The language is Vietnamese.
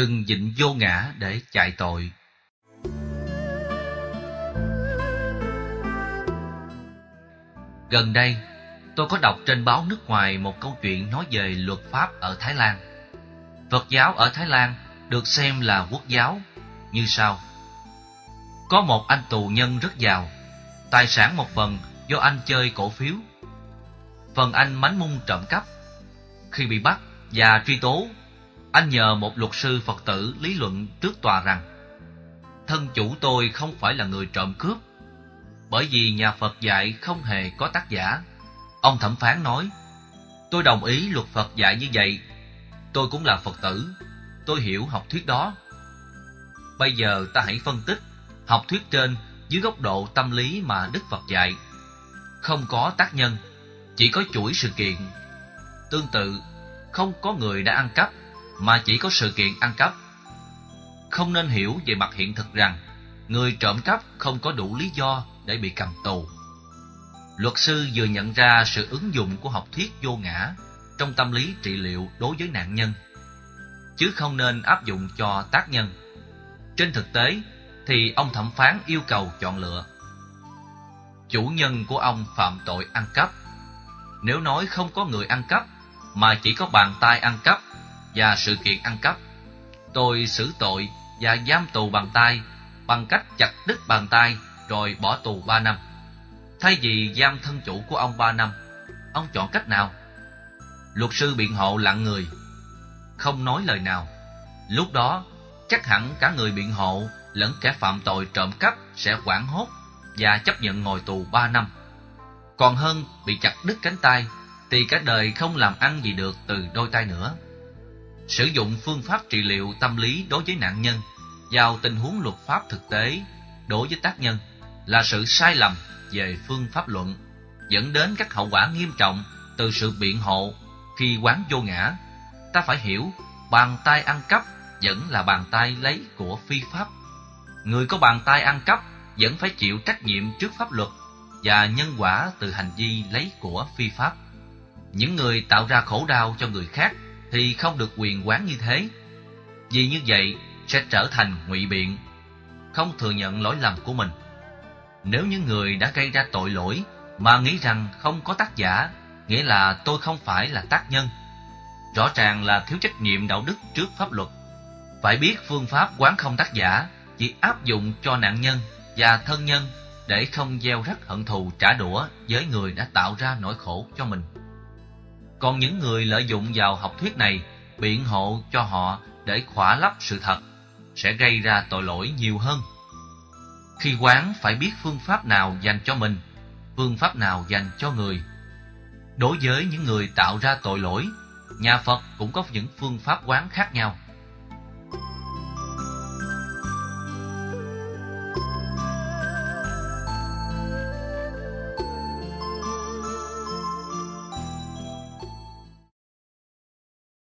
đừng dịnh vô ngã để chạy tội. Gần đây, tôi có đọc trên báo nước ngoài một câu chuyện nói về luật pháp ở Thái Lan. Phật giáo ở Thái Lan được xem là quốc giáo như sau. Có một anh tù nhân rất giàu, tài sản một phần do anh chơi cổ phiếu. Phần anh mánh mung trộm cắp. Khi bị bắt và truy tố, anh nhờ một luật sư Phật tử lý luận trước tòa rằng thân chủ tôi không phải là người trộm cướp, bởi vì nhà Phật dạy không hề có tác giả. Ông thẩm phán nói, tôi đồng ý luật Phật dạy như vậy, tôi cũng là Phật tử, tôi hiểu học thuyết đó. Bây giờ ta hãy phân tích học thuyết trên dưới góc độ tâm lý mà Đức Phật dạy. Không có tác nhân, chỉ có chuỗi sự kiện. Tương tự, không có người đã ăn cắp, mà chỉ có sự kiện ăn cắp. Không nên hiểu về mặt hiện thực rằng người trộm cắp không có đủ lý do để bị cầm tù. Luật sư vừa nhận ra sự ứng dụng của học thuyết vô ngã trong tâm lý trị liệu đối với nạn nhân, chứ không nên áp dụng cho tác nhân. Trên thực tế, thì ông thẩm phán yêu cầu chọn lựa. Chủ nhân của ông phạm tội ăn cắp. Nếu nói không có người ăn cắp, mà chỉ có bàn tay ăn cắp và sự kiện ăn cắp, tôi xử tội và giam tù bàn tay bằng cách chặt đứt bàn tay rồi bỏ tù ba năm. Thay vì giam thân chủ của ông ba năm, ông chọn cách nào? Luật sư biện hộ lặng người, không nói lời nào. Lúc đó, chắc hẳn cả người biện hộ lẫn kẻ phạm tội trộm cắp sẽ quảng hốt và chấp nhận ngồi tù ba năm. Còn hơn bị chặt đứt cánh tay thì cả đời không làm ăn gì được từ đôi tay nữa. Sử dụng phương pháp trị liệu tâm lý đối với nạn nhân vào tình huống luật pháp thực tế đối với tác nhân là sự sai lầm về phương pháp luận, dẫn đến các hậu quả nghiêm trọng từ sự biện hộ khi quán vô ngã. Ta phải hiểu, bàn tay ăn cắp vẫn là bàn tay lấy của phi pháp. Người có bàn tay ăn cắp vẫn phải chịu trách nhiệm trước pháp luật và nhân quả từ hành vi lấy của phi pháp. Những người tạo ra khổ đau cho người khác thì không được quyền quán như thế. Vì như vậy sẽ trở thành ngụy biện, không thừa nhận lỗi lầm của mình. Nếu những người đã gây ra tội lỗi mà nghĩ rằng không có tác giả, nghĩa là tôi không phải là tác nhân. Rõ ràng là thiếu trách nhiệm đạo đức trước pháp luật. Phải biết phương pháp quán không tác giả chỉ áp dụng cho nạn nhân và thân nhân để không gieo rắc hận thù trả đũa với người đã tạo ra nỗi khổ cho mình. Còn những người lợi dụng vào học thuyết này biện hộ cho họ để khỏa lấp sự thật sẽ gây ra tội lỗi nhiều hơn. Khi quán phải biết phương pháp nào dành cho mình, phương pháp nào dành cho người. Đối với những người tạo ra tội lỗi, nhà Phật cũng có những phương pháp quán khác nhau.